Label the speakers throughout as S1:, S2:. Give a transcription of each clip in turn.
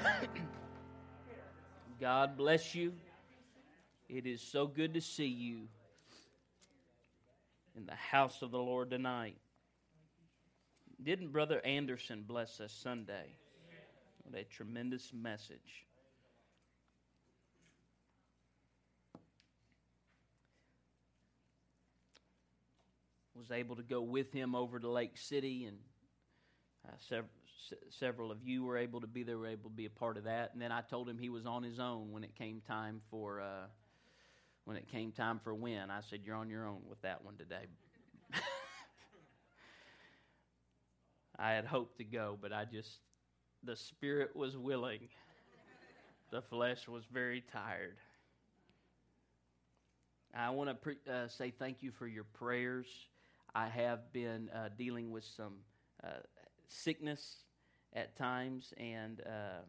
S1: God bless you. It is so good to see you in the house of the Lord tonight. Didn't Brother Anderson bless us Sunday? What a tremendous message. Was able to go with him over to Lake City, and uh, several, several of you were able to be there, were able to be a part of that. And then I told him he was on his own when it came time for uh, when it came time for win. I said, "You're on your own with that one today." I had hoped to go, but I just the spirit was willing. The flesh was very tired. I want to pre- uh, say thank you for your prayers. I have been uh, dealing with some uh, sickness at times and uh,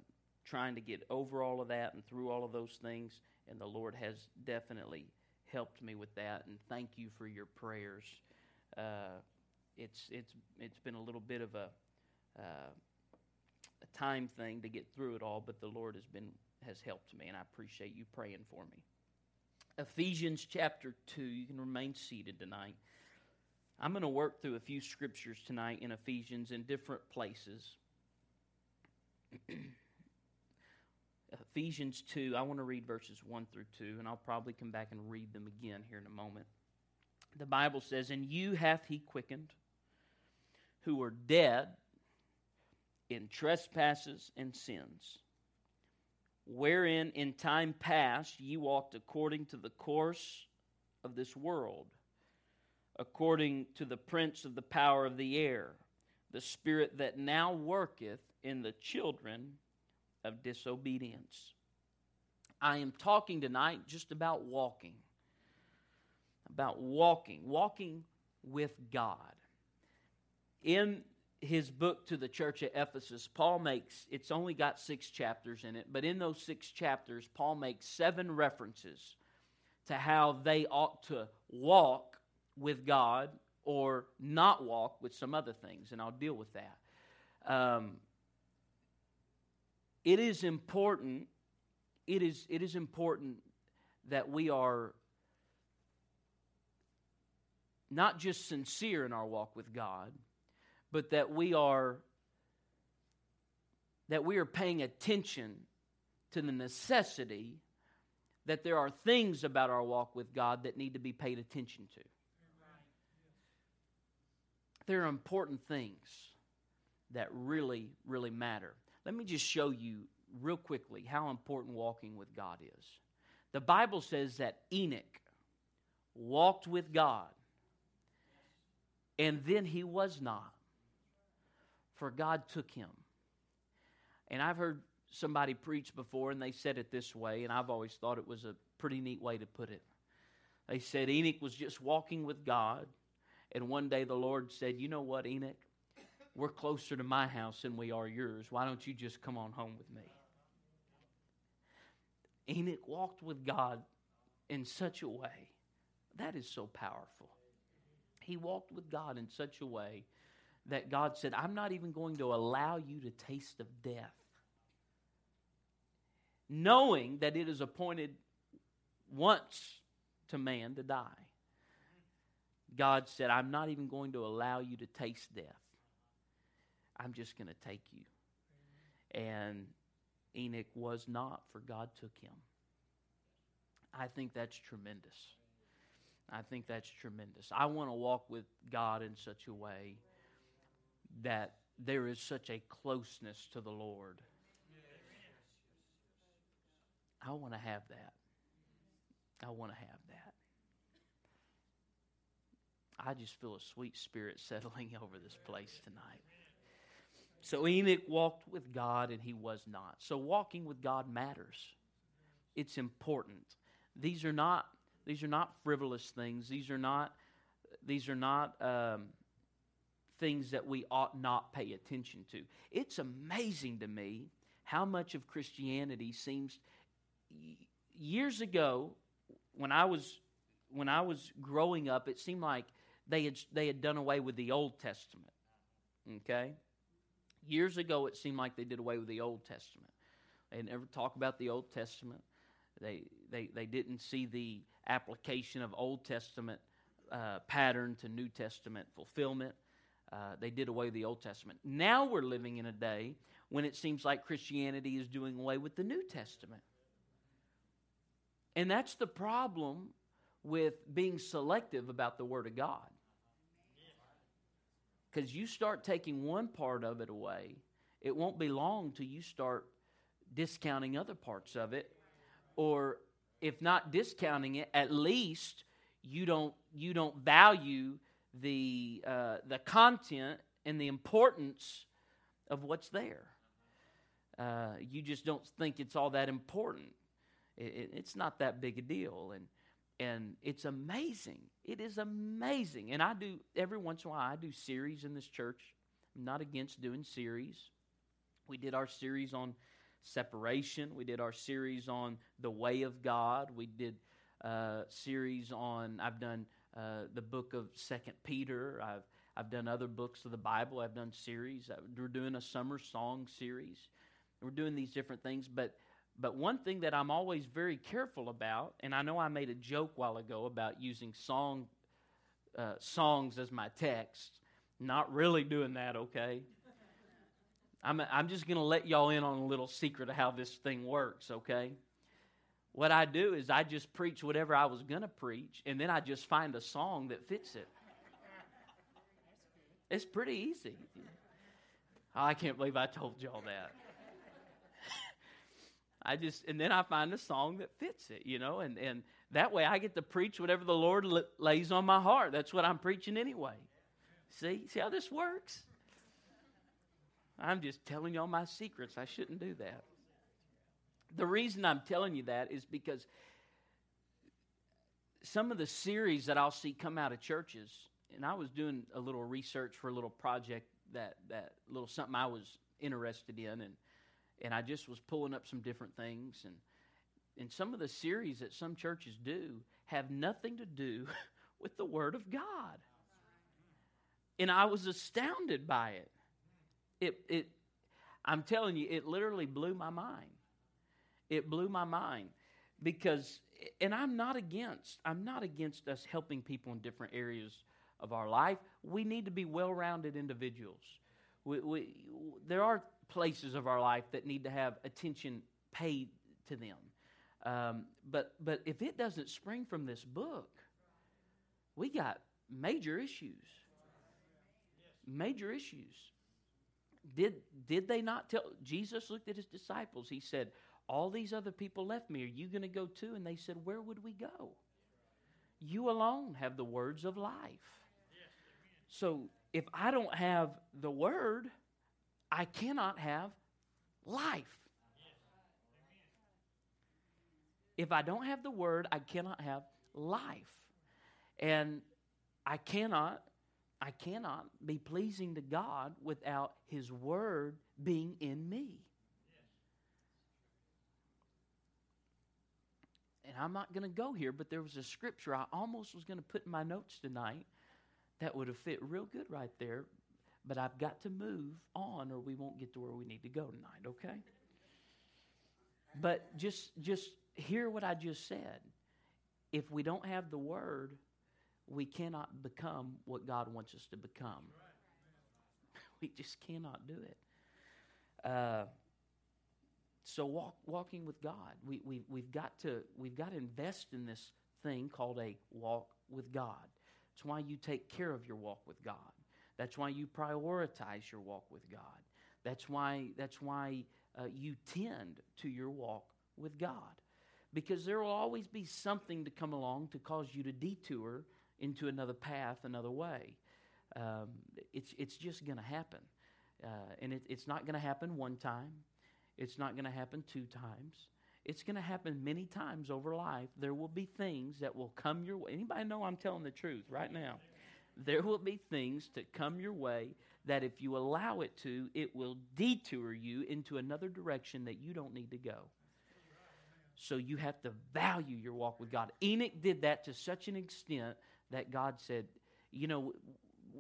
S1: trying to get over all of that and through all of those things. And the Lord has definitely helped me with that. And thank you for your prayers. Uh, it's it's it's been a little bit of a uh, a time thing to get through it all, but the Lord has been has helped me, and I appreciate you praying for me. Ephesians chapter two. You can remain seated tonight. I'm going to work through a few scriptures tonight in Ephesians in different places. Ephesians 2, I want to read verses 1 through 2, and I'll probably come back and read them again here in a moment. The Bible says, And you hath he quickened, who were dead in trespasses and sins, wherein in time past ye walked according to the course of this world, according to the prince of the power of the air, the spirit that now worketh in the children of disobedience. I am talking tonight just about walking. About walking, walking with God. In his book to the church at Ephesus, Paul makes, it's only got six chapters in it, but in those six chapters, Paul makes seven references to how they ought to walk with God or not walk with some other things, and I'll deal with that. Um, it is important it is it is important that we are not just sincere in our walk with God, but that we are that we are paying attention to the necessity that there are things about our walk with God that need to be paid attention to. There are important things that really, really matter. Let me just show you real quickly how important walking with God is. The Bible says that Enoch walked with God, and then he was not, for God took him. And I've heard somebody preach before, and they said it this way, and I've always thought it was a pretty neat way to put it. They said Enoch was just walking with God, and one day the Lord said, You know what, Enoch? We're closer to my house than we are yours. Why don't you just come on home with me? Enoch walked with God in such a way. That is so powerful. He walked with God in such a way that God said, I'm not even going to allow you to taste of death. Knowing that it is appointed once to man to die. God said, I'm not even going to allow you to taste death. I'm just going to take you. And Enoch was not, for God took him. I think that's tremendous. I think that's tremendous. I want to walk with God in such a way that there is such a closeness to the Lord. I want to have that. I want to have that. I just feel a sweet spirit settling over this place tonight. So Enoch walked with God and he was not. So walking with God matters. It's important. These are not these are not frivolous things. These are not these are not um, things that we ought not pay attention to. It's amazing to me how much of Christianity seems years ago when I was when I was growing up, it seemed like they had they had done away with the Old Testament. Okay? Years ago, it seemed like they did away with the Old Testament. They never talk about the Old Testament. They, they, they didn't see the application of Old Testament uh, pattern to New Testament fulfillment. Uh, they did away with the Old Testament. Now we're living in a day when it seems like Christianity is doing away with the New Testament. And that's the problem with being selective about the Word of God. Because you start taking one part of it away, it won't be long till you start discounting other parts of it. Or if not discounting it, at least you don't you don't value the uh, the content and the importance of what's there. Uh, you just don't think it's all that important. It, it, it's not that big a deal, and and it's amazing. It is amazing, and I do every once in a while. I do series in this church. I'm not against doing series. We did our series on separation. We did our series on the way of God. We did uh, series on. I've done uh, the book of Second Peter. I've I've done other books of the Bible. I've done series. Uh, we're doing a summer song series. We're doing these different things, but but one thing that I'm always very careful about, and I know I made a joke while ago about using song uh, songs as my text. Not really doing that, okay? I'm, I'm just going to let y'all in on a little secret of how this thing works, okay? What I do is I just preach whatever I was going to preach, and then I just find a song that fits it. It's pretty easy. I can't believe I told y'all that. I just, and then I find a song that fits it, you know, and, and that way I get to preach whatever the Lord lays on my heart. That's what I'm preaching anyway. See, see how this works? I'm just telling y'all my secrets. I shouldn't do that. The reason I'm telling you that is because some of the series that I'll see come out of churches, and I was doing a little research for a little project that that little something I was interested in, and and I just was pulling up some different things, and and some of the series that some churches do have nothing to do with the Word of God, and I was astounded by it. It it, I'm telling you, it literally blew my mind. It blew my mind because, and I'm not against, I'm not against us helping people in different areas of our life. We need to be well rounded individuals. We, we, there are places of our life that need to have attention paid to them. Um, but, but if it doesn't spring from this book, we got major issues. Major issues. Did, did they not tell? Jesus looked at his disciples. He said, all these other people left me. Are you going to go too? And they said, Where would we go? You alone have the words of life. So if I don't have the word, I cannot have life. If I don't have the word, I cannot have life. And I cannot I cannot be pleasing to God without his word being in me. and I'm not going to go here, but there was a scripture I almost was going to put in my notes tonight that would have fit real good right there, but I've got to move on or we won't get to where we need to go tonight, okay? But just just hear what I just said. If we don't have the word, we cannot become what God wants us to become. We just cannot do it. Uh, so walk, walking with God, we, we, we've, got to, we've got to invest in this thing called a walk with God. It's why you take care of your walk with God. That's why you prioritize your walk with God. That's why, that's why uh, you tend to your walk with God. Because there will always be something to come along to cause you to detour into another path, another way. Um, it's, it's just going to happen. Uh, and it, it's not going to happen one time. It's not going to happen two times. It's going to happen many times over life. There will be things that will come your way. Anybody know I'm telling the truth right now? There will be things that come your way that if you allow it to, it will detour you into another direction that you don't need to go. So you have to value your walk with God. Enoch did that to such an extent that God said, you know,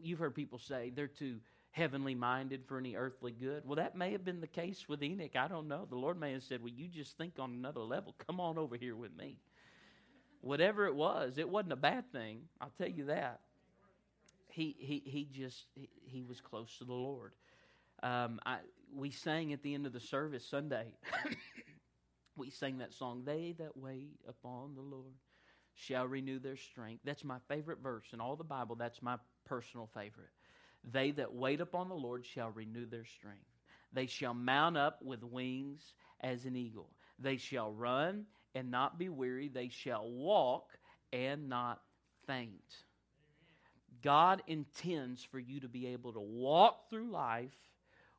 S1: you've heard people say they're too heavenly minded for any earthly good. Well, that may have been the case with Enoch. I don't know. The Lord may have said, Well, you just think on another level. Come on over here with me. Whatever it was, it wasn't a bad thing. I'll tell you that. He, he, he just, he, he was close to the Lord. Um, I, we sang at the end of the service Sunday. we sang that song, They that wait upon the Lord shall renew their strength. That's my favorite verse in all the Bible. That's my personal favorite. They that wait upon the Lord shall renew their strength. They shall mount up with wings as an eagle. They shall run and not be weary. They shall walk and not faint. God intends for you to be able to walk through life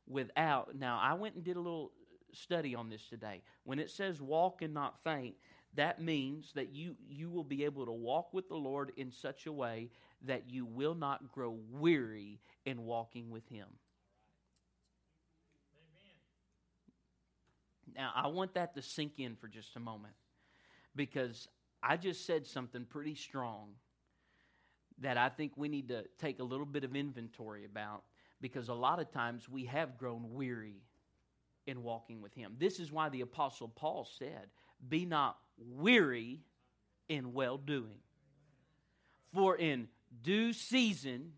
S1: without. Now, I went and did a little study on this today. When it says walk and not faint, that means that you, you will be able to walk with the Lord in such a way that you will not grow weary in walking with Him. Now, I want that to sink in for just a moment because I just said something pretty strong that I think we need to take a little bit of inventory about because a lot of times we have grown weary in walking with Him. This is why the Apostle Paul said, Be not weary in well doing. For in due season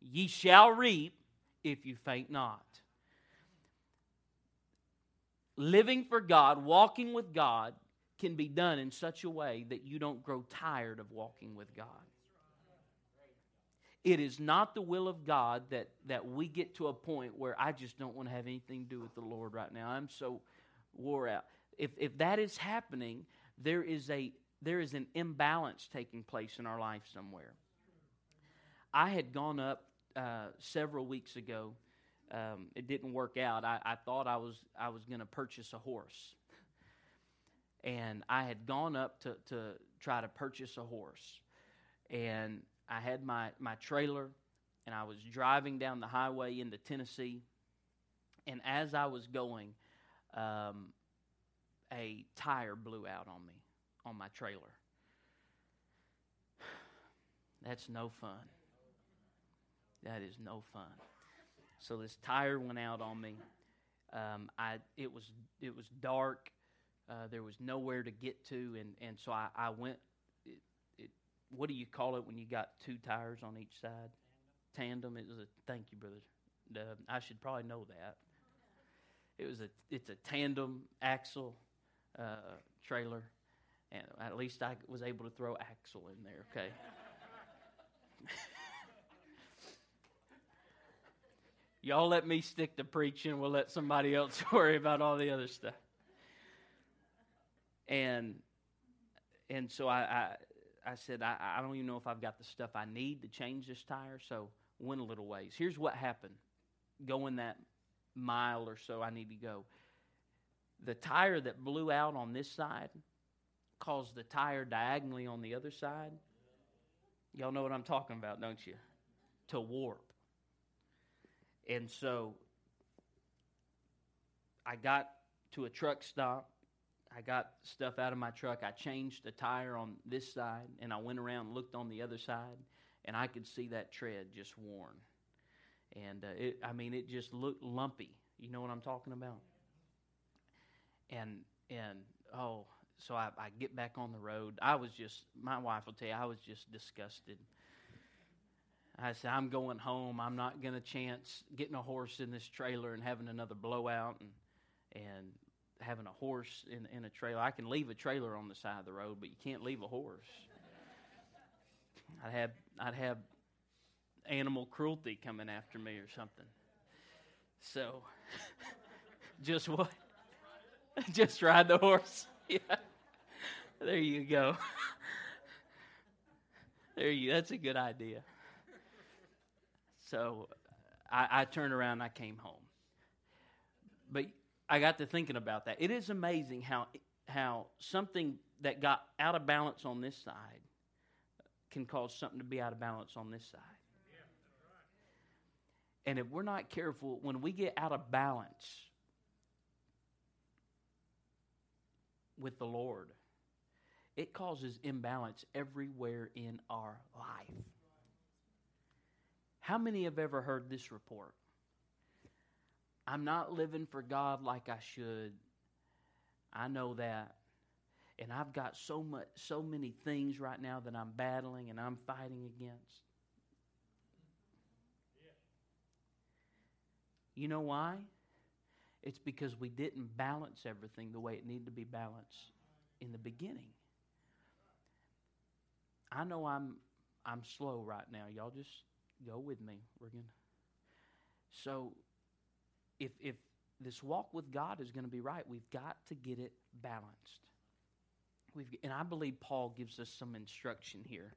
S1: ye shall reap if you faint not. Living for God, walking with God, can be done in such a way that you don't grow tired of walking with God. It is not the will of God that, that we get to a point where I just don't want to have anything to do with the Lord right now. I'm so wore out. If, if that is happening, there is, a, there is an imbalance taking place in our life somewhere. I had gone up uh, several weeks ago. Um, it didn't work out. I, I thought I was I was going to purchase a horse, and I had gone up to to try to purchase a horse, and I had my my trailer, and I was driving down the highway into Tennessee, and as I was going, um, a tire blew out on me on my trailer. That's no fun. That is no fun. So this tire went out on me. Um, I it was it was dark. Uh, there was nowhere to get to, and and so I, I went. What do you call it when you got two tires on each side? Tandem. It was a thank you, brother. Uh, I should probably know that. It was a it's a tandem axle uh, trailer, and at least I was able to throw axle in there. Okay. Y'all let me stick to preaching. We'll let somebody else worry about all the other stuff. And and so I I, I said I, I don't even know if I've got the stuff I need to change this tire. So went a little ways. Here's what happened. Going that mile or so I need to go. The tire that blew out on this side caused the tire diagonally on the other side. Y'all know what I'm talking about, don't you? To warp. And so I got to a truck stop. I got stuff out of my truck. I changed the tire on this side, and I went around and looked on the other side, and I could see that tread just worn. And uh, it, I mean, it just looked lumpy. You know what I'm talking about? And and oh, so I, I get back on the road. I was just, my wife will tell you, I was just disgusted. I said, I'm going home. I'm not going to chance getting a horse in this trailer and having another blowout and, and having a horse in, in a trailer. I can leave a trailer on the side of the road, but you can't leave a horse. I'd have, I'd have animal cruelty coming after me or something. So, just what? just ride the horse. Yeah. There you go. there you. That's a good idea. So I, I turned around I came home. But I got to thinking about that. It is amazing how how something that got out of balance on this side can cause something to be out of balance on this side. And if we're not careful, when we get out of balance with the Lord, it causes imbalance everywhere in our life. How many have ever heard this report? I'm not living for God like I should. I know that. And I've got so much so many things right now that I'm battling and I'm fighting against. You know why? It's because we didn't balance everything the way it needed to be balanced in the beginning. I know I'm I'm slow right now. Y'all just go with me. We're going So if if this walk with God is going to be right, we've got to get it balanced. We've, and I believe Paul gives us some instruction here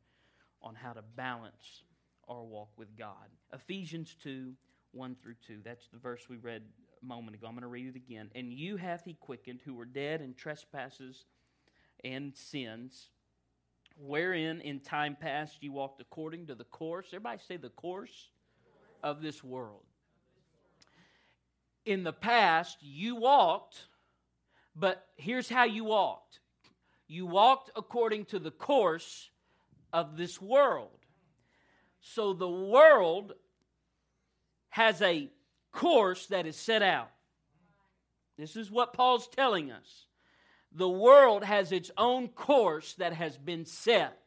S1: on how to balance our walk with God. Ephesians 2 1 through 2. That's the verse we read a moment ago. I'm going to read it again. And you hath he quickened who were dead in trespasses and sins, wherein in time past you walked according to the course. Everybody say the course of this world in the past you walked, but here's how you walked you walked according to the course of this world. So the world has a course that is set out. This is what Paul's telling us. The world has its own course that has been set,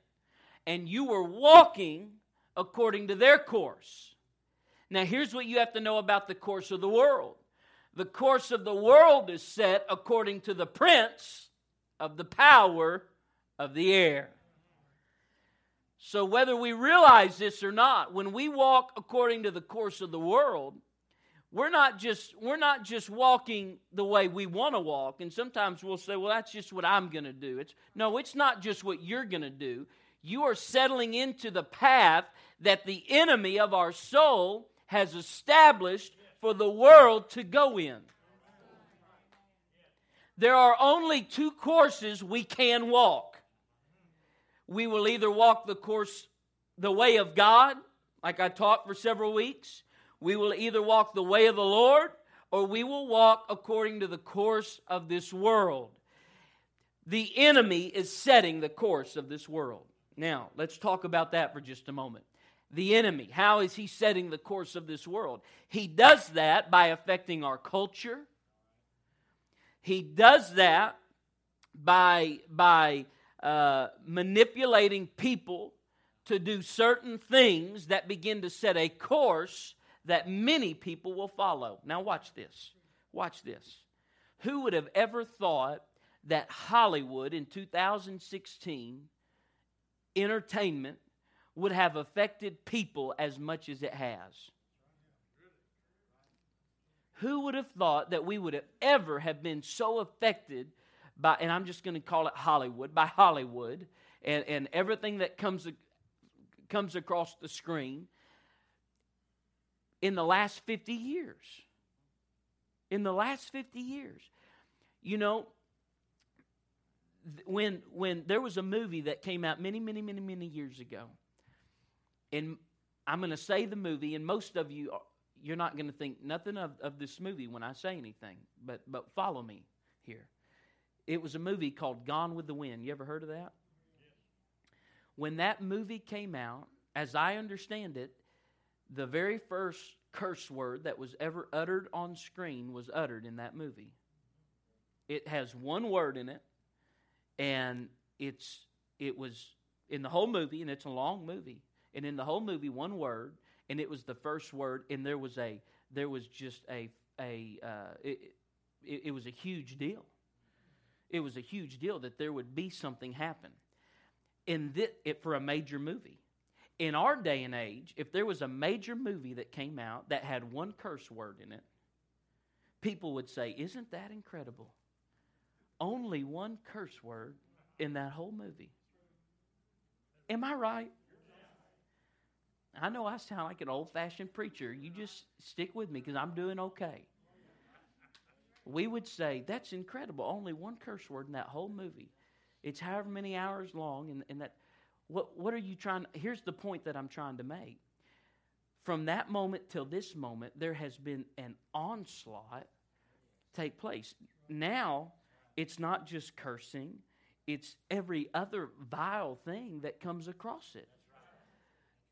S1: and you were walking according to their course. Now, here's what you have to know about the course of the world the course of the world is set according to the prince of the power of the air. So, whether we realize this or not, when we walk according to the course of the world, we're not just we're not just walking the way we want to walk. And sometimes we'll say well that's just what i'm going to do. It's no it's not just what you're going to do. You are settling into the path that the enemy of our soul has established for the world to go in. There are only two courses we can walk. We will either walk the course, the way of God, like I taught for several weeks. We will either walk the way of the Lord, or we will walk according to the course of this world. The enemy is setting the course of this world. Now, let's talk about that for just a moment the enemy. How is he setting the course of this world? He does that by affecting our culture. He does that by, by uh, manipulating people to do certain things that begin to set a course that many people will follow. Now, watch this. Watch this. Who would have ever thought that Hollywood in 2016, entertainment, would have affected people as much as it has. Who would have thought that we would have ever have been so affected by, and I'm just going to call it Hollywood, by Hollywood and, and everything that comes, comes across the screen in the last 50 years. In the last 50 years. You know, when when there was a movie that came out many many many many years ago and I'm going to say the movie, and most of you, you're not going to think nothing of, of this movie when I say anything, but, but follow me here. It was a movie called Gone with the Wind. You ever heard of that? When that movie came out, as I understand it, the very first curse word that was ever uttered on screen was uttered in that movie. It has one word in it, and it's it was in the whole movie, and it's a long movie and in the whole movie one word and it was the first word and there was a there was just a a uh, it, it, it was a huge deal. It was a huge deal that there would be something happen in this, it for a major movie. In our day and age if there was a major movie that came out that had one curse word in it people would say isn't that incredible? Only one curse word in that whole movie. Am i right I know I sound like an old fashioned preacher. You just stick with me because I'm doing okay. We would say, That's incredible. Only one curse word in that whole movie. It's however many hours long, and, and that. What, what are you trying? Here's the point that I'm trying to make. From that moment till this moment, there has been an onslaught take place. Now, it's not just cursing, it's every other vile thing that comes across it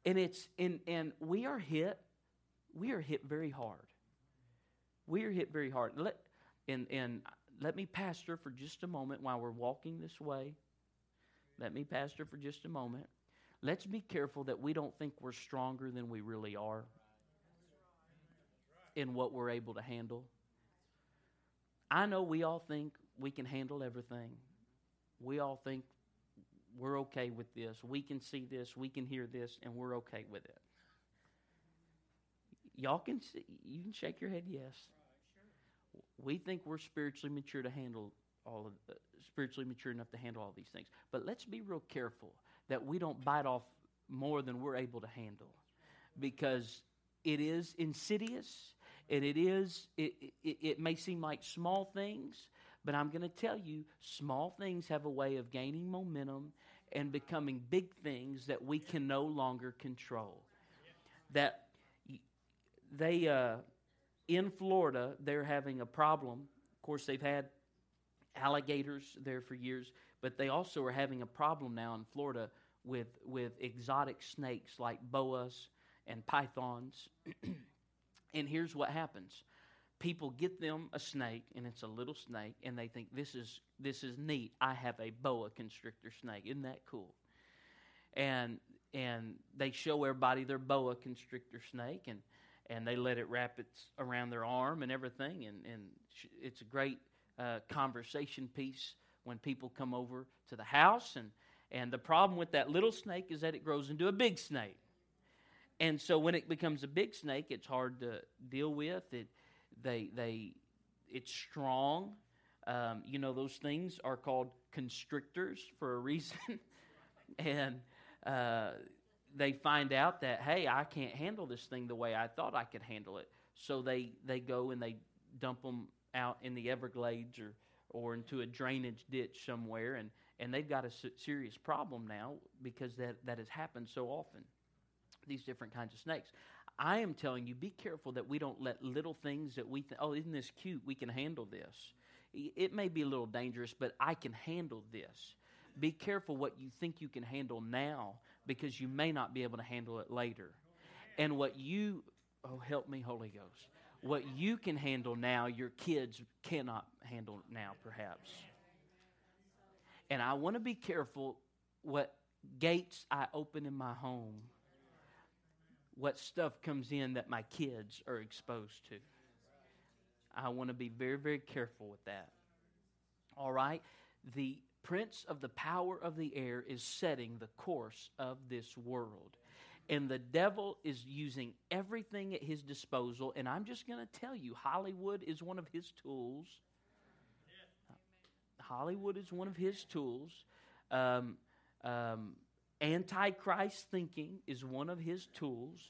S1: and it's and and we are hit we are hit very hard we are hit very hard. Let, and, and let me pastor for just a moment while we're walking this way. Let me pastor for just a moment. Let's be careful that we don't think we're stronger than we really are in what we're able to handle. I know we all think we can handle everything. We all think we're okay with this. We can see this, we can hear this, and we're okay with it. Y'all can see, you can shake your head yes. We think we're spiritually mature to handle all of uh, spiritually mature enough to handle all these things. But let's be real careful that we don't bite off more than we're able to handle because it is insidious and it is it, it, it may seem like small things but i'm going to tell you small things have a way of gaining momentum and becoming big things that we can no longer control. That they uh, in florida they're having a problem. Of course they've had alligators there for years but they also are having a problem now in florida with with exotic snakes like boas and pythons. And here's what happens people get them a snake and it's a little snake and they think this is this is neat. I have a boa constrictor snake. Isn't that cool? And and they show everybody their boa constrictor snake and and they let it wrap it around their arm and everything and and it's a great uh, conversation piece when people come over to the house and and the problem with that little snake is that it grows into a big snake. And so when it becomes a big snake, it's hard to deal with. It, they, they, it's strong. Um, you know, those things are called constrictors for a reason. and uh, they find out that, hey, I can't handle this thing the way I thought I could handle it. So they, they go and they dump them out in the Everglades or, or into a drainage ditch somewhere. And, and they've got a serious problem now because that, that has happened so often these different kinds of snakes. I am telling you, be careful that we don't let little things that we think, oh, isn't this cute? We can handle this. It may be a little dangerous, but I can handle this. Be careful what you think you can handle now because you may not be able to handle it later. And what you, oh, help me, Holy Ghost. What you can handle now, your kids cannot handle now, perhaps. And I want to be careful what gates I open in my home what stuff comes in that my kids are exposed to. I want to be very, very careful with that. All right? The prince of the power of the air is setting the course of this world. And the devil is using everything at his disposal. And I'm just going to tell you Hollywood is one of his tools. Hollywood is one of his tools. Um, um, Antichrist thinking is one of his tools.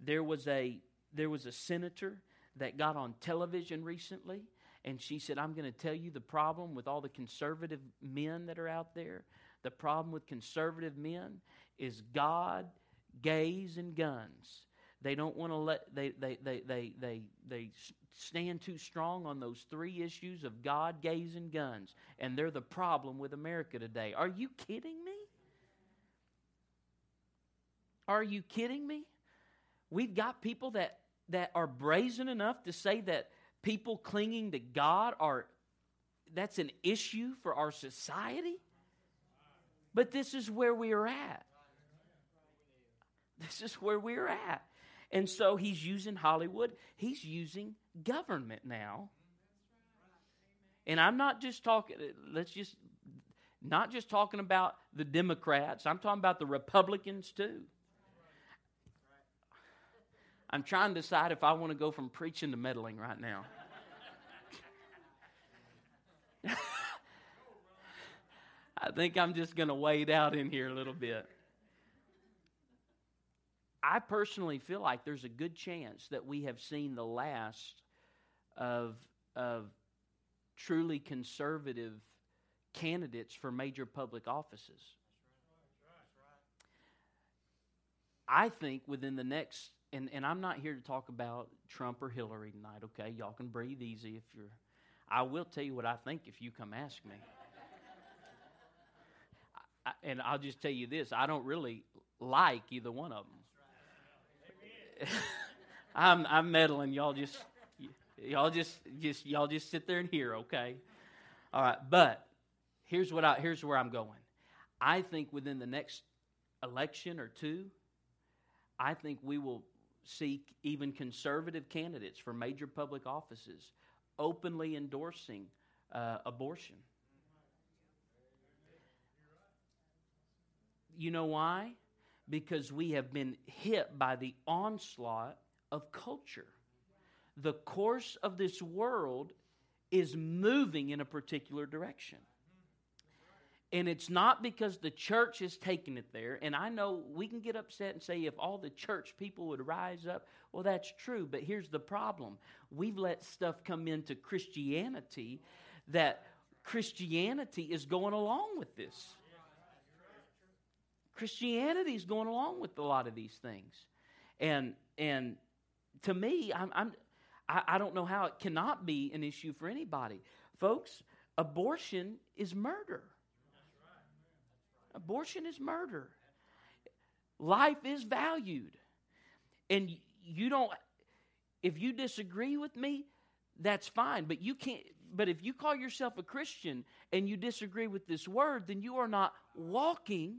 S1: There was a there was a senator that got on television recently and she said, I'm going to tell you the problem with all the conservative men that are out there. The problem with conservative men is God, gays, and guns. They don't want to let they they they they they they stand too strong on those three issues of God, gays, and guns, and they're the problem with America today. Are you kidding me? Are you kidding me? We've got people that, that are brazen enough to say that people clinging to God are that's an issue for our society. But this is where we are at. This is where we're at. And so he's using Hollywood, he's using government now. And I'm not just talking, let's just, not just talking about the Democrats, I'm talking about the Republicans too. I'm trying to decide if I want to go from preaching to meddling right now. I think I'm just going to wade out in here a little bit. I personally feel like there's a good chance that we have seen the last of, of truly conservative candidates for major public offices. I think within the next and, and I'm not here to talk about Trump or Hillary tonight, okay? Y'all can breathe easy if you're. I will tell you what I think if you come ask me. I, and I'll just tell you this I don't really like either one of them. I'm, I'm meddling. Y'all just, Y'all just just y'all just sit there and hear, okay? All right, but here's what I here's where I'm going. I think within the next election or two, I think we will see even conservative candidates for major public offices openly endorsing uh, abortion. You know why? Because we have been hit by the onslaught of culture. The course of this world is moving in a particular direction. And it's not because the church has taken it there. And I know we can get upset and say if all the church people would rise up, well, that's true. But here's the problem we've let stuff come into Christianity that Christianity is going along with this. Christianity is going along with a lot of these things. And, and to me, I'm, I'm, I, I don't know how it cannot be an issue for anybody. Folks, abortion is murder. Abortion is murder. Life is valued. And you don't, if you disagree with me, that's fine. But you can't, but if you call yourself a Christian and you disagree with this word, then you are not walking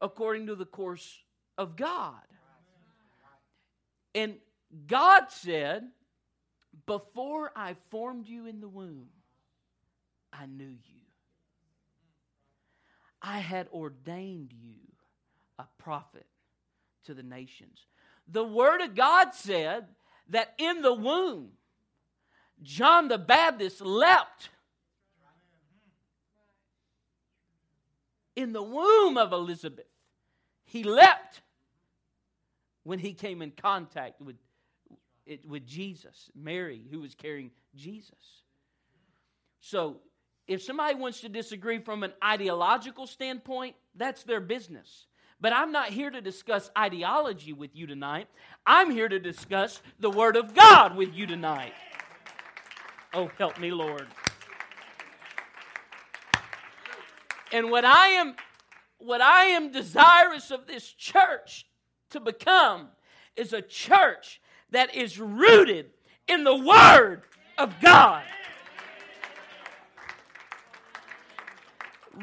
S1: according to the course of God. And God said, Before I formed you in the womb, I knew you. I had ordained you a prophet to the nations. The Word of God said that in the womb, John the Baptist leapt. In the womb of Elizabeth, he leapt when he came in contact with, with Jesus, Mary, who was carrying Jesus. So, if somebody wants to disagree from an ideological standpoint, that's their business. But I'm not here to discuss ideology with you tonight. I'm here to discuss the Word of God with you tonight. Oh, help me, Lord. And what I am what I am desirous of this church to become is a church that is rooted in the Word of God.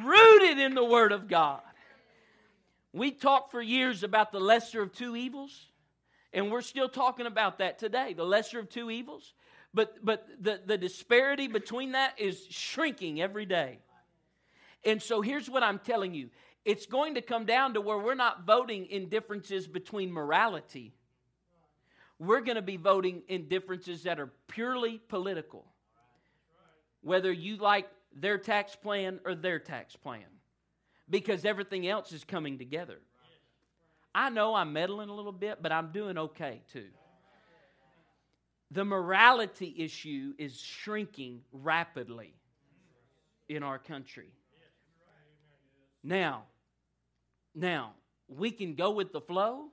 S1: Rooted in the Word of God. We talked for years about the lesser of two evils, and we're still talking about that today the lesser of two evils. But, but the, the disparity between that is shrinking every day. And so here's what I'm telling you it's going to come down to where we're not voting in differences between morality. We're going to be voting in differences that are purely political. Whether you like their tax plan or their tax plan because everything else is coming together. I know I'm meddling a little bit, but I'm doing okay too. The morality issue is shrinking rapidly in our country. Now, now, we can go with the flow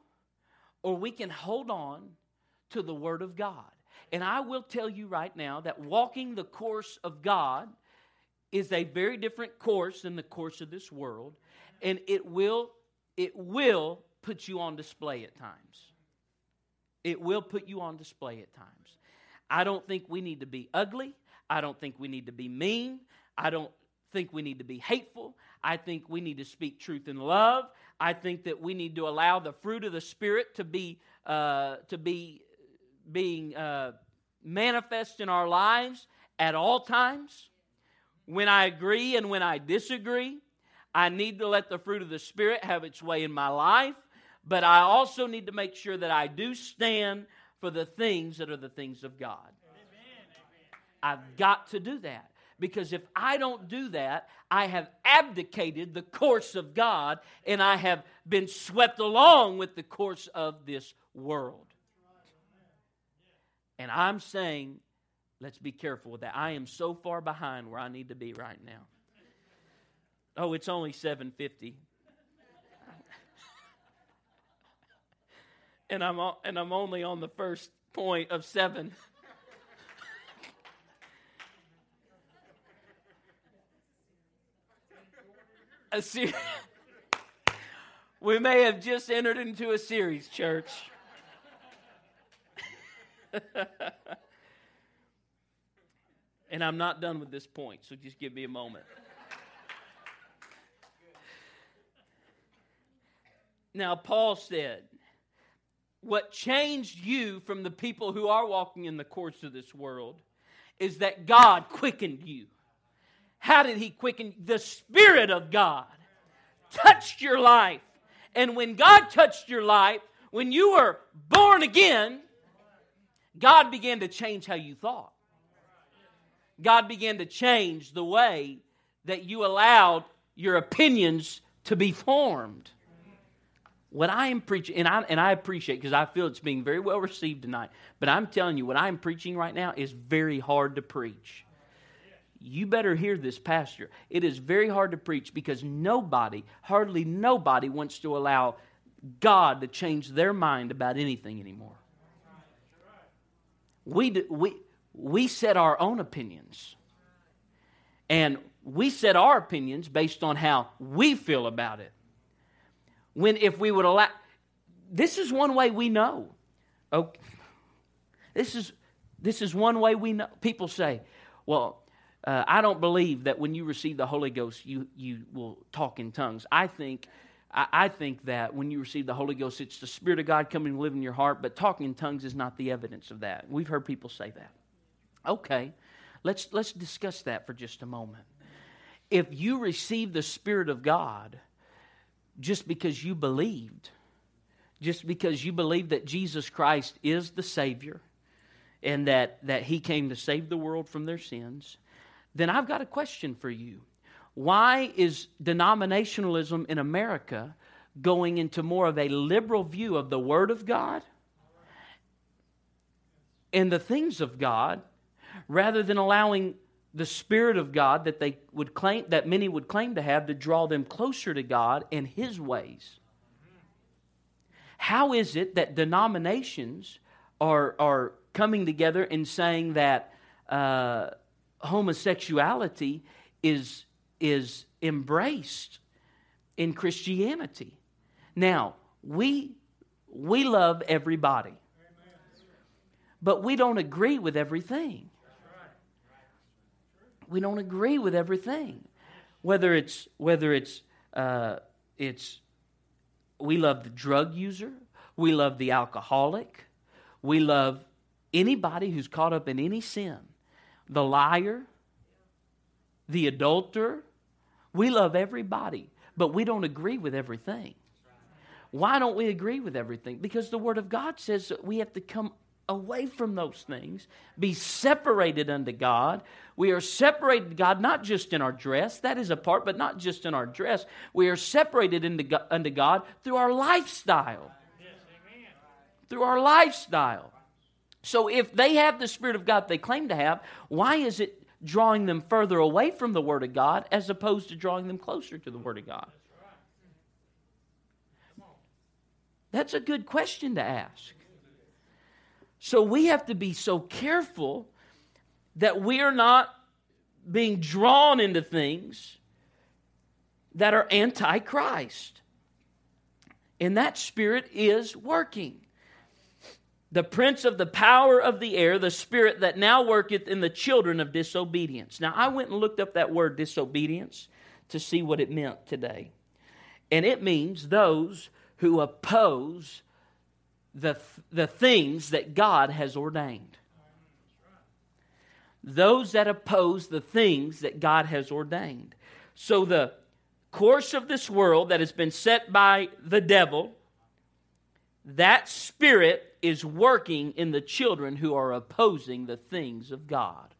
S1: or we can hold on to the Word of God. And I will tell you right now that walking the course of God is a very different course than the course of this world, and it will it will put you on display at times. It will put you on display at times. I don't think we need to be ugly. I don't think we need to be mean. I don't think we need to be hateful. I think we need to speak truth in love. I think that we need to allow the fruit of the Spirit to be uh, to be being uh, manifest in our lives at all times. When I agree and when I disagree, I need to let the fruit of the Spirit have its way in my life, but I also need to make sure that I do stand for the things that are the things of God. I've got to do that. Because if I don't do that, I have abdicated the course of God and I have been swept along with the course of this world. And I'm saying Let's be careful with that. I am so far behind where I need to be right now. Oh, it's only 750. and I'm and I'm only on the first point of 7. a ser- we may have just entered into a series, church. and I'm not done with this point, so just give me a moment. Now, Paul said, What changed you from the people who are walking in the course of this world is that God quickened you. How did He quicken? The Spirit of God touched your life. And when God touched your life, when you were born again, God began to change how you thought. God began to change the way that you allowed your opinions to be formed. What I am preaching, and I, and I appreciate because I feel it's being very well received tonight, but I'm telling you, what I'm preaching right now is very hard to preach. You better hear this, Pastor. It is very hard to preach because nobody, hardly nobody, wants to allow God to change their mind about anything anymore. We, do, we, we set our own opinions. And we set our opinions based on how we feel about it when if we would allow this is one way we know okay this is this is one way we know people say well uh, i don't believe that when you receive the holy ghost you you will talk in tongues i think I, I think that when you receive the Holy Ghost, it's the Spirit of God coming to live in your heart, but talking in tongues is not the evidence of that. We've heard people say that. Okay, let's, let's discuss that for just a moment. If you receive the Spirit of God, just because you believed, just because you believe that Jesus Christ is the Savior and that, that He came to save the world from their sins, then I've got a question for you. Why is denominationalism in America going into more of a liberal view of the Word of God and the things of God rather than allowing the Spirit of God that they would claim that many would claim to have to draw them closer to God and His ways. How is it that denominations are, are coming together and saying that uh, homosexuality is, is embraced in Christianity? Now, we, we love everybody, but we don't agree with everything we don't agree with everything. Whether it's whether it's uh, it's we love the drug user, we love the alcoholic, we love anybody who's caught up in any sin, the liar, the adulterer. We love everybody, but we don't agree with everything. Why don't we agree with everything? Because the Word of God says that we have to come away from those things, be separated unto God. We are separated to God not just in our dress, that is a part, but not just in our dress. We are separated into, unto God through our lifestyle. through our lifestyle. So if they have the Spirit of God they claim to have, why is it drawing them further away from the Word of God as opposed to drawing them closer to the Word of God? That's a good question to ask. So we have to be so careful that we are not being drawn into things that are anti Christ. And that spirit is working. The prince of the power of the air, the spirit that now worketh in the children of disobedience. Now, I went and looked up that word disobedience to see what it meant today. And it means those who oppose the, the things that God has ordained. Those that oppose the things that God has ordained. So the course of this world that has been set by the devil, that spirit is working in the children who are opposing the things of God.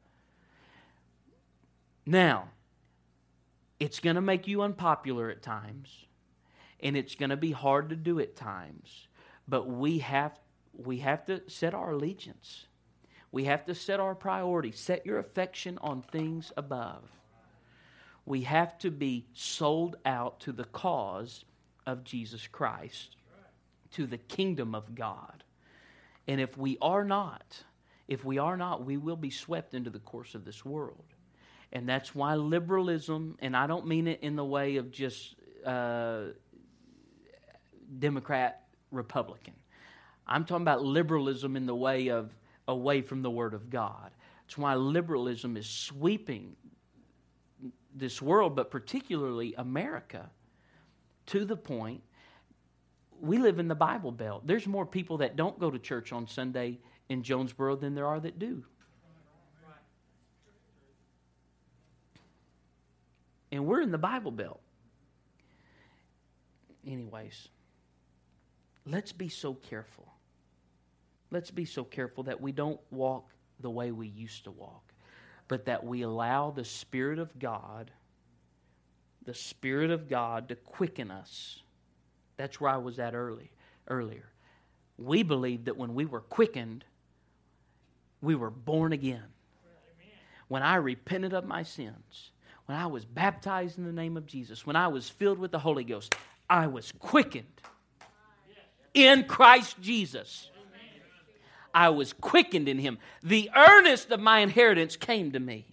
S1: Now, it's going to make you unpopular at times, and it's going to be hard to do at times. But we have, we have to set our allegiance. We have to set our priority. Set your affection on things above. We have to be sold out to the cause of Jesus Christ, to the kingdom of God. And if we are not, if we are not, we will be swept into the course of this world. And that's why liberalism, and I don't mean it in the way of just uh, Democrat Republican. I'm talking about liberalism in the way of away from the Word of God. That's why liberalism is sweeping this world, but particularly America, to the point we live in the Bible Belt. There's more people that don't go to church on Sunday in Jonesboro than there are that do. And we're in the Bible Belt. Anyways, let's be so careful. Let's be so careful that we don't walk the way we used to walk, but that we allow the Spirit of God, the Spirit of God, to quicken us. That's where I was at early, earlier. We believed that when we were quickened, we were born again. When I repented of my sins, when I was baptized in the name of Jesus, when I was filled with the Holy Ghost, I was quickened in Christ Jesus. I was quickened in him. The earnest of my inheritance came to me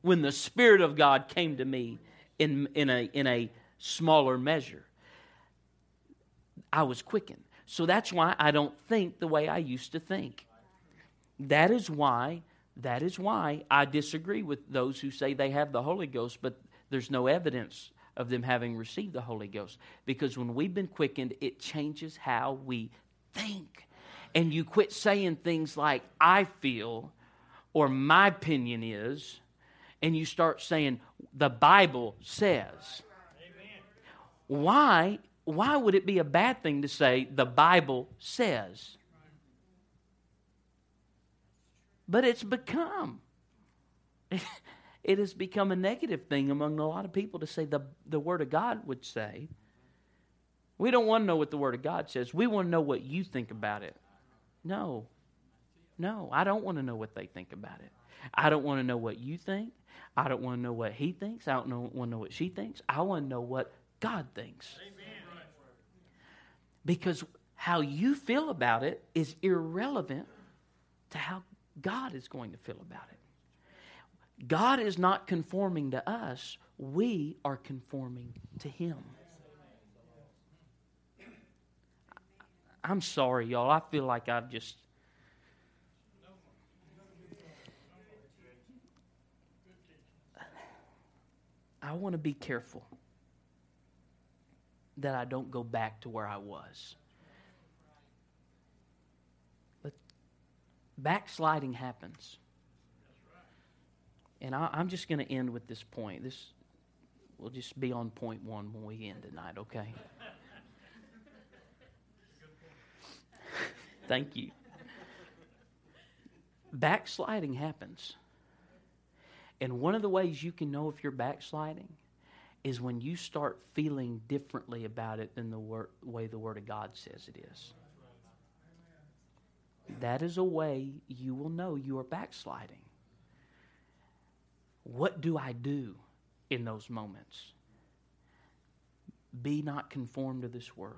S1: when the Spirit of God came to me in, in, a, in a smaller measure. I was quickened. So that's why I don't think the way I used to think. That is why that is why I disagree with those who say they have the Holy Ghost, but there's no evidence of them having received the Holy Ghost. Because when we've been quickened, it changes how we think. And you quit saying things like, I feel, or my opinion is, and you start saying, the Bible says. Why? Why would it be a bad thing to say, the Bible says? But it's become. It has become a negative thing among a lot of people to say the, the Word of God would say. We don't want to know what the Word of God says. We want to know what you think about it. No. No, I don't want to know what they think about it. I don't want to know what you think. I don't want to know what he thinks. I don't know, want to know what she thinks. I want to know what God thinks. Amen. Because how you feel about it is irrelevant to how God is going to feel about it. God is not conforming to us, we are conforming to Him. I'm sorry, y'all. I feel like I've just. I want to be careful that I don't go back to where I was. But backsliding happens. And I, am just going to end with this point. This will just be on point one when we end tonight, okay? Thank you. Backsliding happens. And one of the ways you can know if you're backsliding is when you start feeling differently about it than the wor- way the Word of God says it is. That is a way you will know you are backsliding. What do I do in those moments? Be not conformed to this world,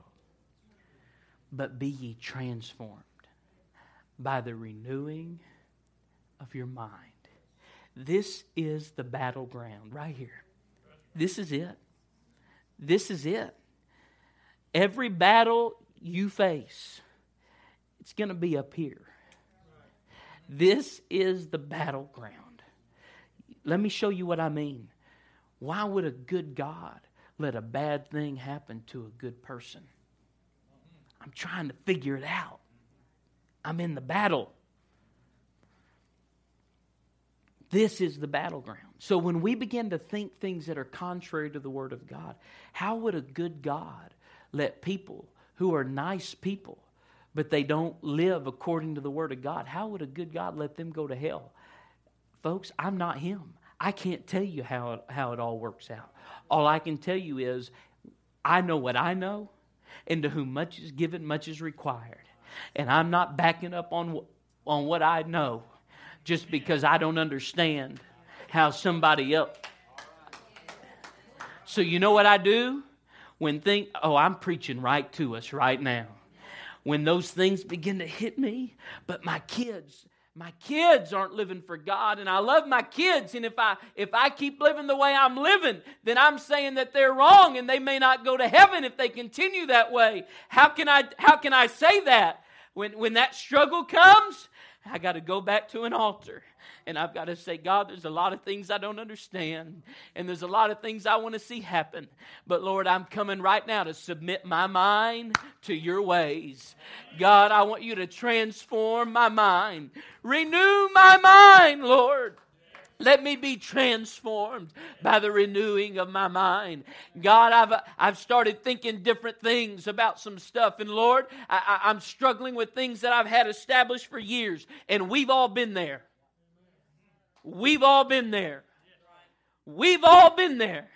S1: but be ye transformed by the renewing of your mind. This is the battleground right here. This is it. This is it. Every battle you face it's going to be up here. This is the battleground. Let me show you what I mean. Why would a good God let a bad thing happen to a good person? I'm trying to figure it out. I'm in the battle. This is the battleground. So when we begin to think things that are contrary to the Word of God, how would a good God let people who are nice people but they don't live according to the Word of God. How would a good God let them go to hell? Folks, I'm not Him. I can't tell you how it, how it all works out. All I can tell you is I know what I know, and to whom much is given, much is required. And I'm not backing up on, on what I know just because I don't understand how somebody else. So, you know what I do? When think, oh, I'm preaching right to us right now when those things begin to hit me. But my kids, my kids aren't living for God and I love my kids and if I if I keep living the way I'm living then I'm saying that they're wrong and they may not go to heaven if they continue that way. How can I how can I say that? When when that struggle comes I got to go back to an altar and I've got to say, God, there's a lot of things I don't understand, and there's a lot of things I want to see happen. But Lord, I'm coming right now to submit my mind to your ways. God, I want you to transform my mind, renew my mind, Lord. Let me be transformed by the renewing of my mind. God, I've, I've started thinking different things about some stuff. And Lord, I, I'm struggling with things that I've had established for years. And we've all been there. We've all been there. We've all been there.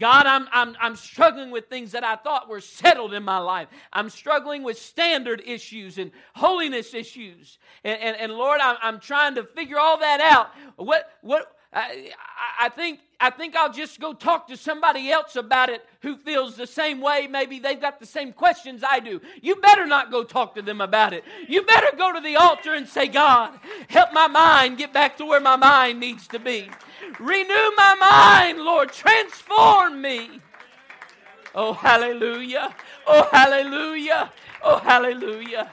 S1: God, I'm, I'm, I'm struggling with things that I thought were settled in my life. I'm struggling with standard issues and holiness issues. And, and, and Lord, I'm, I'm trying to figure all that out. What, what, I, I think I think I'll just go talk to somebody else about it who feels the same way. Maybe they've got the same questions I do. You better not go talk to them about it. You better go to the altar and say, God, help my mind get back to where my mind needs to be. Renew my mind, Lord. Transform me. Oh, hallelujah. Oh, hallelujah. Oh, hallelujah.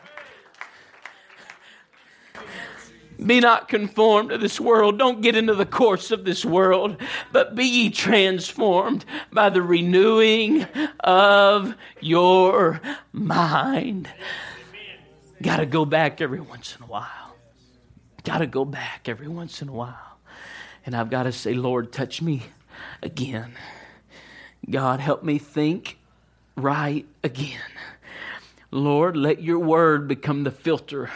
S1: Be not conformed to this world. Don't get into the course of this world, but be ye transformed by the renewing of your mind. Got to go back every once in a while. Got to go back every once in a while. And I've got to say, Lord, touch me again. God, help me think right again. Lord, let your word become the filter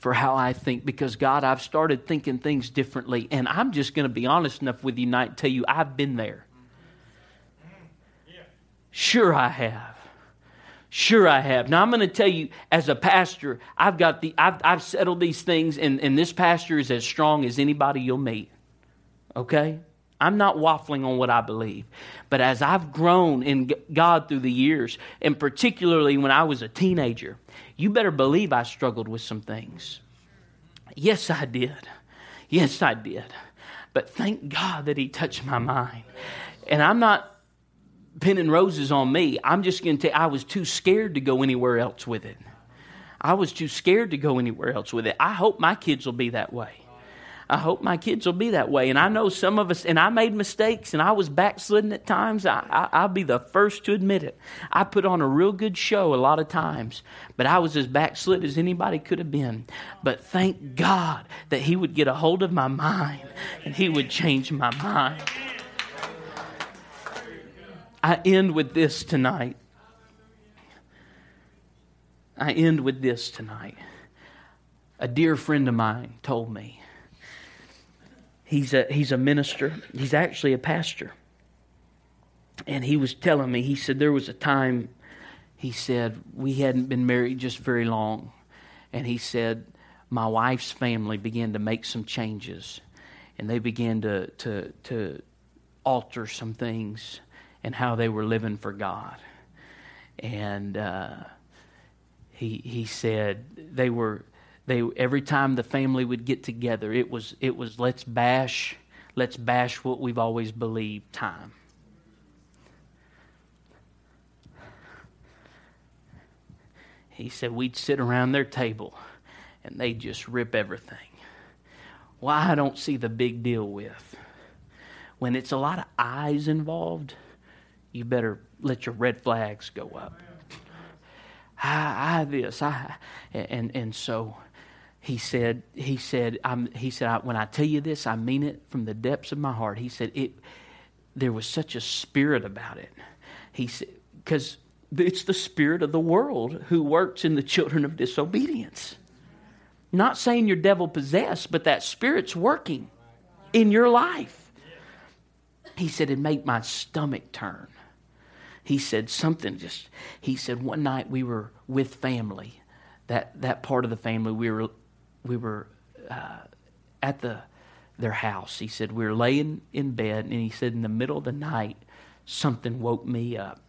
S1: for how I think because, God, I've started thinking things differently. And I'm just going to be honest enough with you tonight and tell you I've been there. Sure, I have. Sure, I have. Now, I'm going to tell you, as a pastor, I've got the, I've, I've settled these things, and, and this pastor is as strong as anybody you'll meet. Okay? I'm not waffling on what I believe. But as I've grown in God through the years, and particularly when I was a teenager, you better believe I struggled with some things. Yes, I did. Yes, I did. But thank God that He touched my mind. And I'm not pinning roses on me. I'm just going to tell you, I was too scared to go anywhere else with it. I was too scared to go anywhere else with it. I hope my kids will be that way. I hope my kids will be that way. And I know some of us, and I made mistakes and I was backslidden at times. I, I, will be the first to admit it. I put on a real good show a lot of times, but I was as backslid as anybody could have been. But thank God that He would get a hold of my mind and He would change my mind. I end with this tonight. I end with this tonight. A dear friend of mine told me He's a, he's a minister. He's actually a pastor. And he was telling me, he said, there was a time, he said, we hadn't been married just very long. And he said, my wife's family began to make some changes. And they began to, to, to alter some things and how they were living for God. And uh, he, he said they were they every time the family would get together, it was it was let's bash, let's bash what we've always believed time. He said we'd sit around their table and they'd just rip everything. Why well, I don't see the big deal with. When it's a lot of eyes involved, you better let your red flags go up. I, I this, I, and and so he said, he said, I'm, he said, when I tell you this, I mean it from the depths of my heart. He said, it, there was such a spirit about it. He said, because it's the spirit of the world who works in the children of disobedience. Not saying you're devil possessed, but that spirit's working in your life. He said, it made my stomach turn. He said something just, he said, one night we were with family that that part of the family we were we were uh, at the their house. He said we were laying in bed, and he said in the middle of the night something woke me up.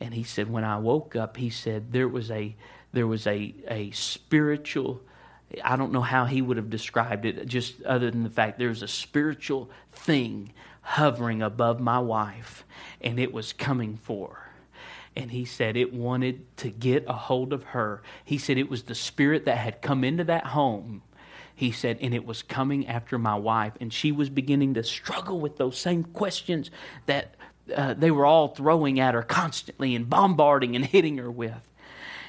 S1: And he said when I woke up, he said there was a there was a a spiritual. I don't know how he would have described it, just other than the fact there was a spiritual thing hovering above my wife, and it was coming for her and he said it wanted to get a hold of her. He said it was the spirit that had come into that home. He said, and it was coming after my wife, and she was beginning to struggle with those same questions that uh, they were all throwing at her constantly and bombarding and hitting her with.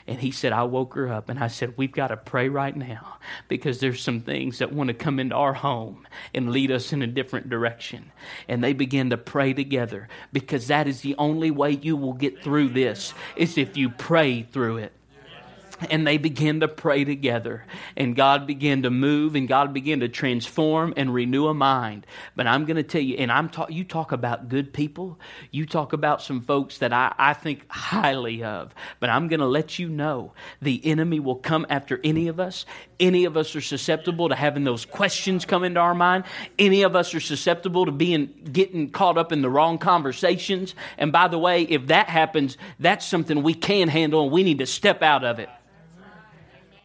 S1: And he said, I woke her up and I said, We've got to pray right now because there's some things that want to come into our home and lead us in a different direction. And they began to pray together because that is the only way you will get through this, is if you pray through it and they began to pray together. And god began to move and god began to transform and renew a mind. But i'm going to tell you and i'm talk, you talk about good people. You talk about some folks that i, I think highly of. But i'm going to let you know the enemy will come after any of us. Any of us are susceptible to having those questions come into our mind. Any of us are susceptible to being getting caught up in the wrong conversations. And by the way if that happens that's something we can handle and we need to step out of it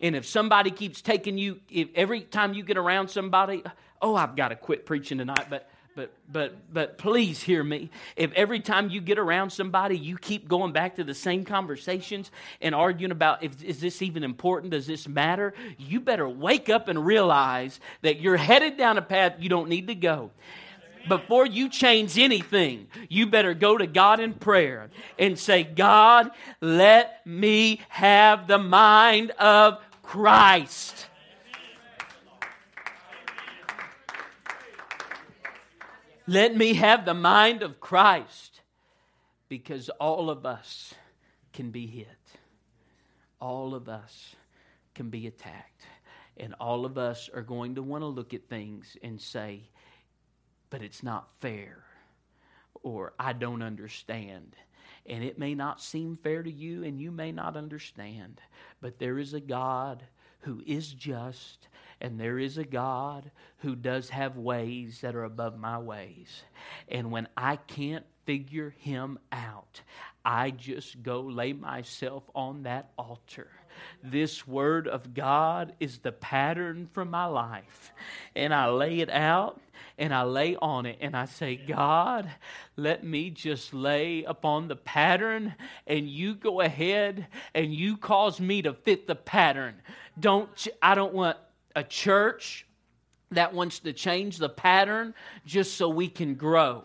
S1: and if somebody keeps taking you, if every time you get around somebody, oh, I've got to quit preaching tonight, but but but but please hear me. If every time you get around somebody you keep going back to the same conversations and arguing about if is this even important? Does this matter? You better wake up and realize that you're headed down a path you don't need to go before you change anything, you better go to God in prayer and say, God, let me have the mind of Christ. Let me have the mind of Christ because all of us can be hit. All of us can be attacked. And all of us are going to want to look at things and say, but it's not fair, or I don't understand. And it may not seem fair to you, and you may not understand, but there is a God who is just, and there is a God who does have ways that are above my ways. And when I can't figure him out, I just go lay myself on that altar. This word of God is the pattern for my life. And I lay it out and I lay on it and I say, God, let me just lay upon the pattern and you go ahead and you cause me to fit the pattern. Don't I don't want a church that wants to change the pattern just so we can grow.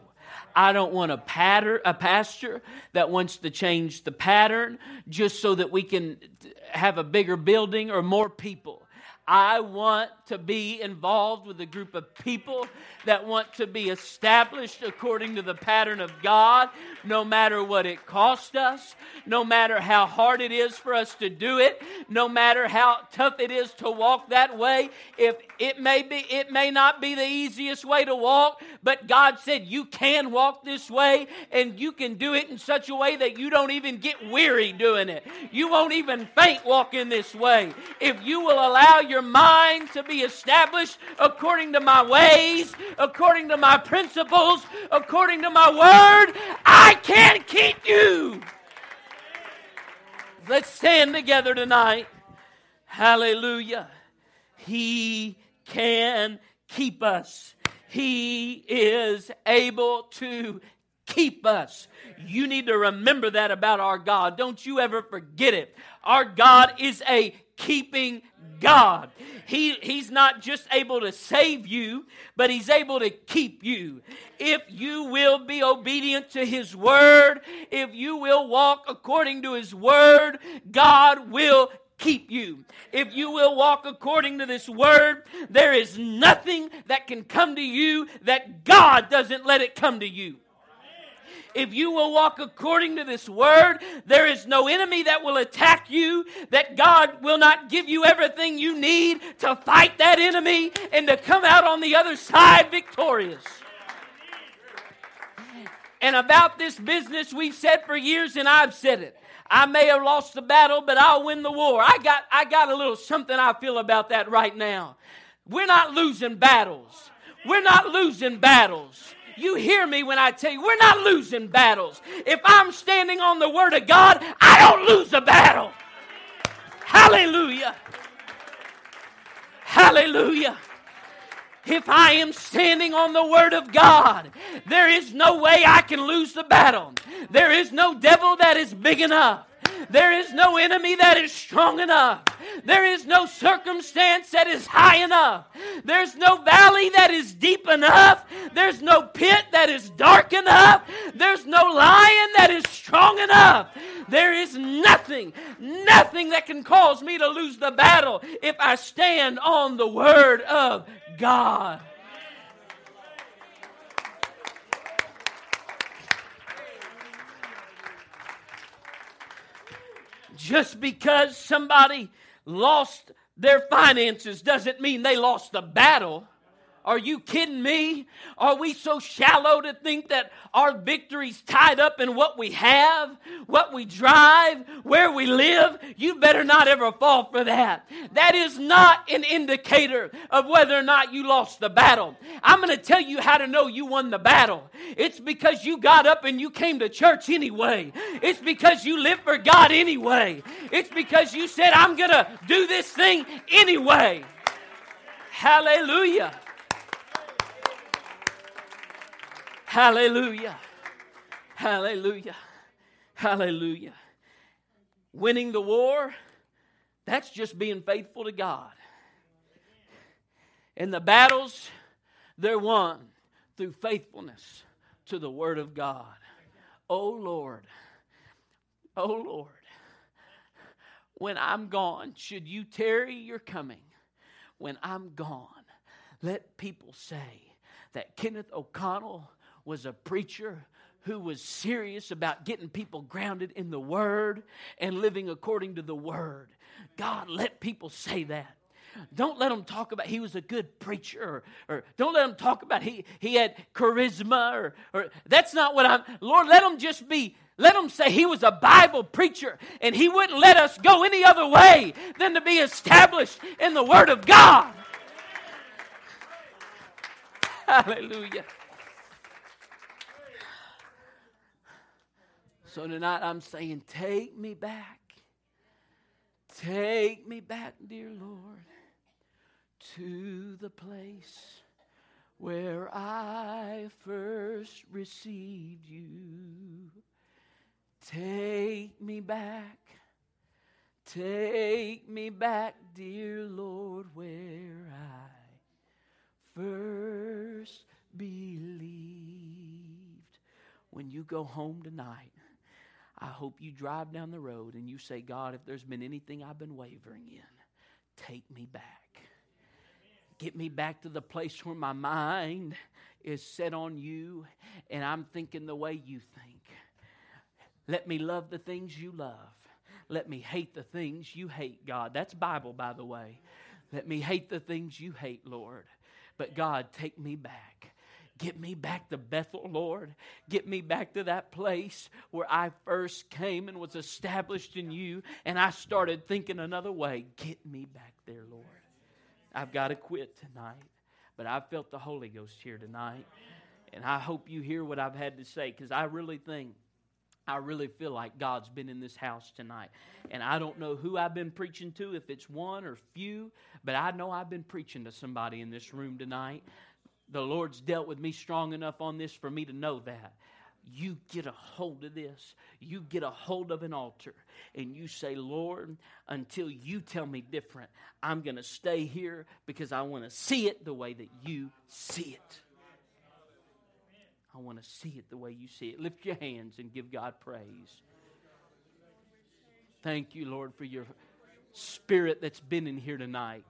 S1: I don't want a pattern, a pastor that wants to change the pattern just so that we can have a bigger building or more people. I want to be involved with a group of people that want to be established according to the pattern of God, no matter what it costs us, no matter how hard it is for us to do it, no matter how tough it is to walk that way. If it may be, it may not be the easiest way to walk, but God said you can walk this way and you can do it in such a way that you don't even get weary doing it. You won't even faint walking this way. If you will allow your your mind to be established according to my ways, according to my principles, according to my word. I can't keep you. Let's stand together tonight. Hallelujah. He can keep us. He is able to keep us. You need to remember that about our God. Don't you ever forget it. Our God is a keeping God. He, he's not just able to save you, but He's able to keep you. If you will be obedient to His word, if you will walk according to His word, God will keep you. If you will walk according to this word, there is nothing that can come to you that God doesn't let it come to you. If you will walk according to this word, there is no enemy that will attack you, that God will not give you everything you need to fight that enemy and to come out on the other side victorious. And about this business, we've said for years, and I've said it. I may have lost the battle, but I'll win the war. I got, I got a little something I feel about that right now. We're not losing battles. We're not losing battles. You hear me when I tell you, we're not losing battles. If I'm standing on the Word of God, I don't lose a battle. Hallelujah. Hallelujah. If I am standing on the Word of God, there is no way I can lose the battle. There is no devil that is big enough. There is no enemy that is strong enough. There is no circumstance that is high enough. There's no valley that is deep enough. There's no pit that is dark enough. There's no lion that is strong enough. There is nothing, nothing that can cause me to lose the battle if I stand on the word of God. Just because somebody lost their finances doesn't mean they lost the battle. Are you kidding me? Are we so shallow to think that our victory's tied up in what we have, what we drive, where we live? You better not ever fall for that. That is not an indicator of whether or not you lost the battle. I'm going to tell you how to know you won the battle. It's because you got up and you came to church anyway. It's because you live for God anyway. It's because you said, I'm going to do this thing anyway. Hallelujah. Hallelujah. Hallelujah. Hallelujah. Winning the war, that's just being faithful to God. And the battles, they're won through faithfulness to the Word of God. Oh Lord, oh Lord, when I'm gone, should you tarry your coming, when I'm gone, let people say that Kenneth O'Connell was a preacher who was serious about getting people grounded in the Word and living according to the Word. God, let people say that. Don't let them talk about he was a good preacher or, or don't let them talk about he, he had charisma or, or that's not what I'm Lord, let them just be let them say he was a Bible preacher and he wouldn't let us go any other way than to be established in the Word of God. Hallelujah. So tonight I'm saying, take me back. Take me back, dear Lord, to the place where I first received you. Take me back. Take me back, dear Lord, where I first believed. When you go home tonight, I hope you drive down the road and you say, God, if there's been anything I've been wavering in, take me back. Get me back to the place where my mind is set on you and I'm thinking the way you think. Let me love the things you love. Let me hate the things you hate, God. That's Bible, by the way. Let me hate the things you hate, Lord. But God, take me back. Get me back to Bethel, Lord. Get me back to that place where I first came and was established in you, and I started thinking another way. Get me back there, Lord. I've got to quit tonight, but I felt the Holy Ghost here tonight, and I hope you hear what I've had to say because I really think. I really feel like God's been in this house tonight. And I don't know who I've been preaching to, if it's one or few, but I know I've been preaching to somebody in this room tonight the Lord's dealt with me strong enough on this for me to know that. You get a hold of this. You get a hold of an altar and you say, Lord, until you tell me different, I'm going to stay here because I want to see it the way that you see it. I want to see it the way you see it. Lift your hands and give God praise. Thank you, Lord, for your spirit that's been in here tonight.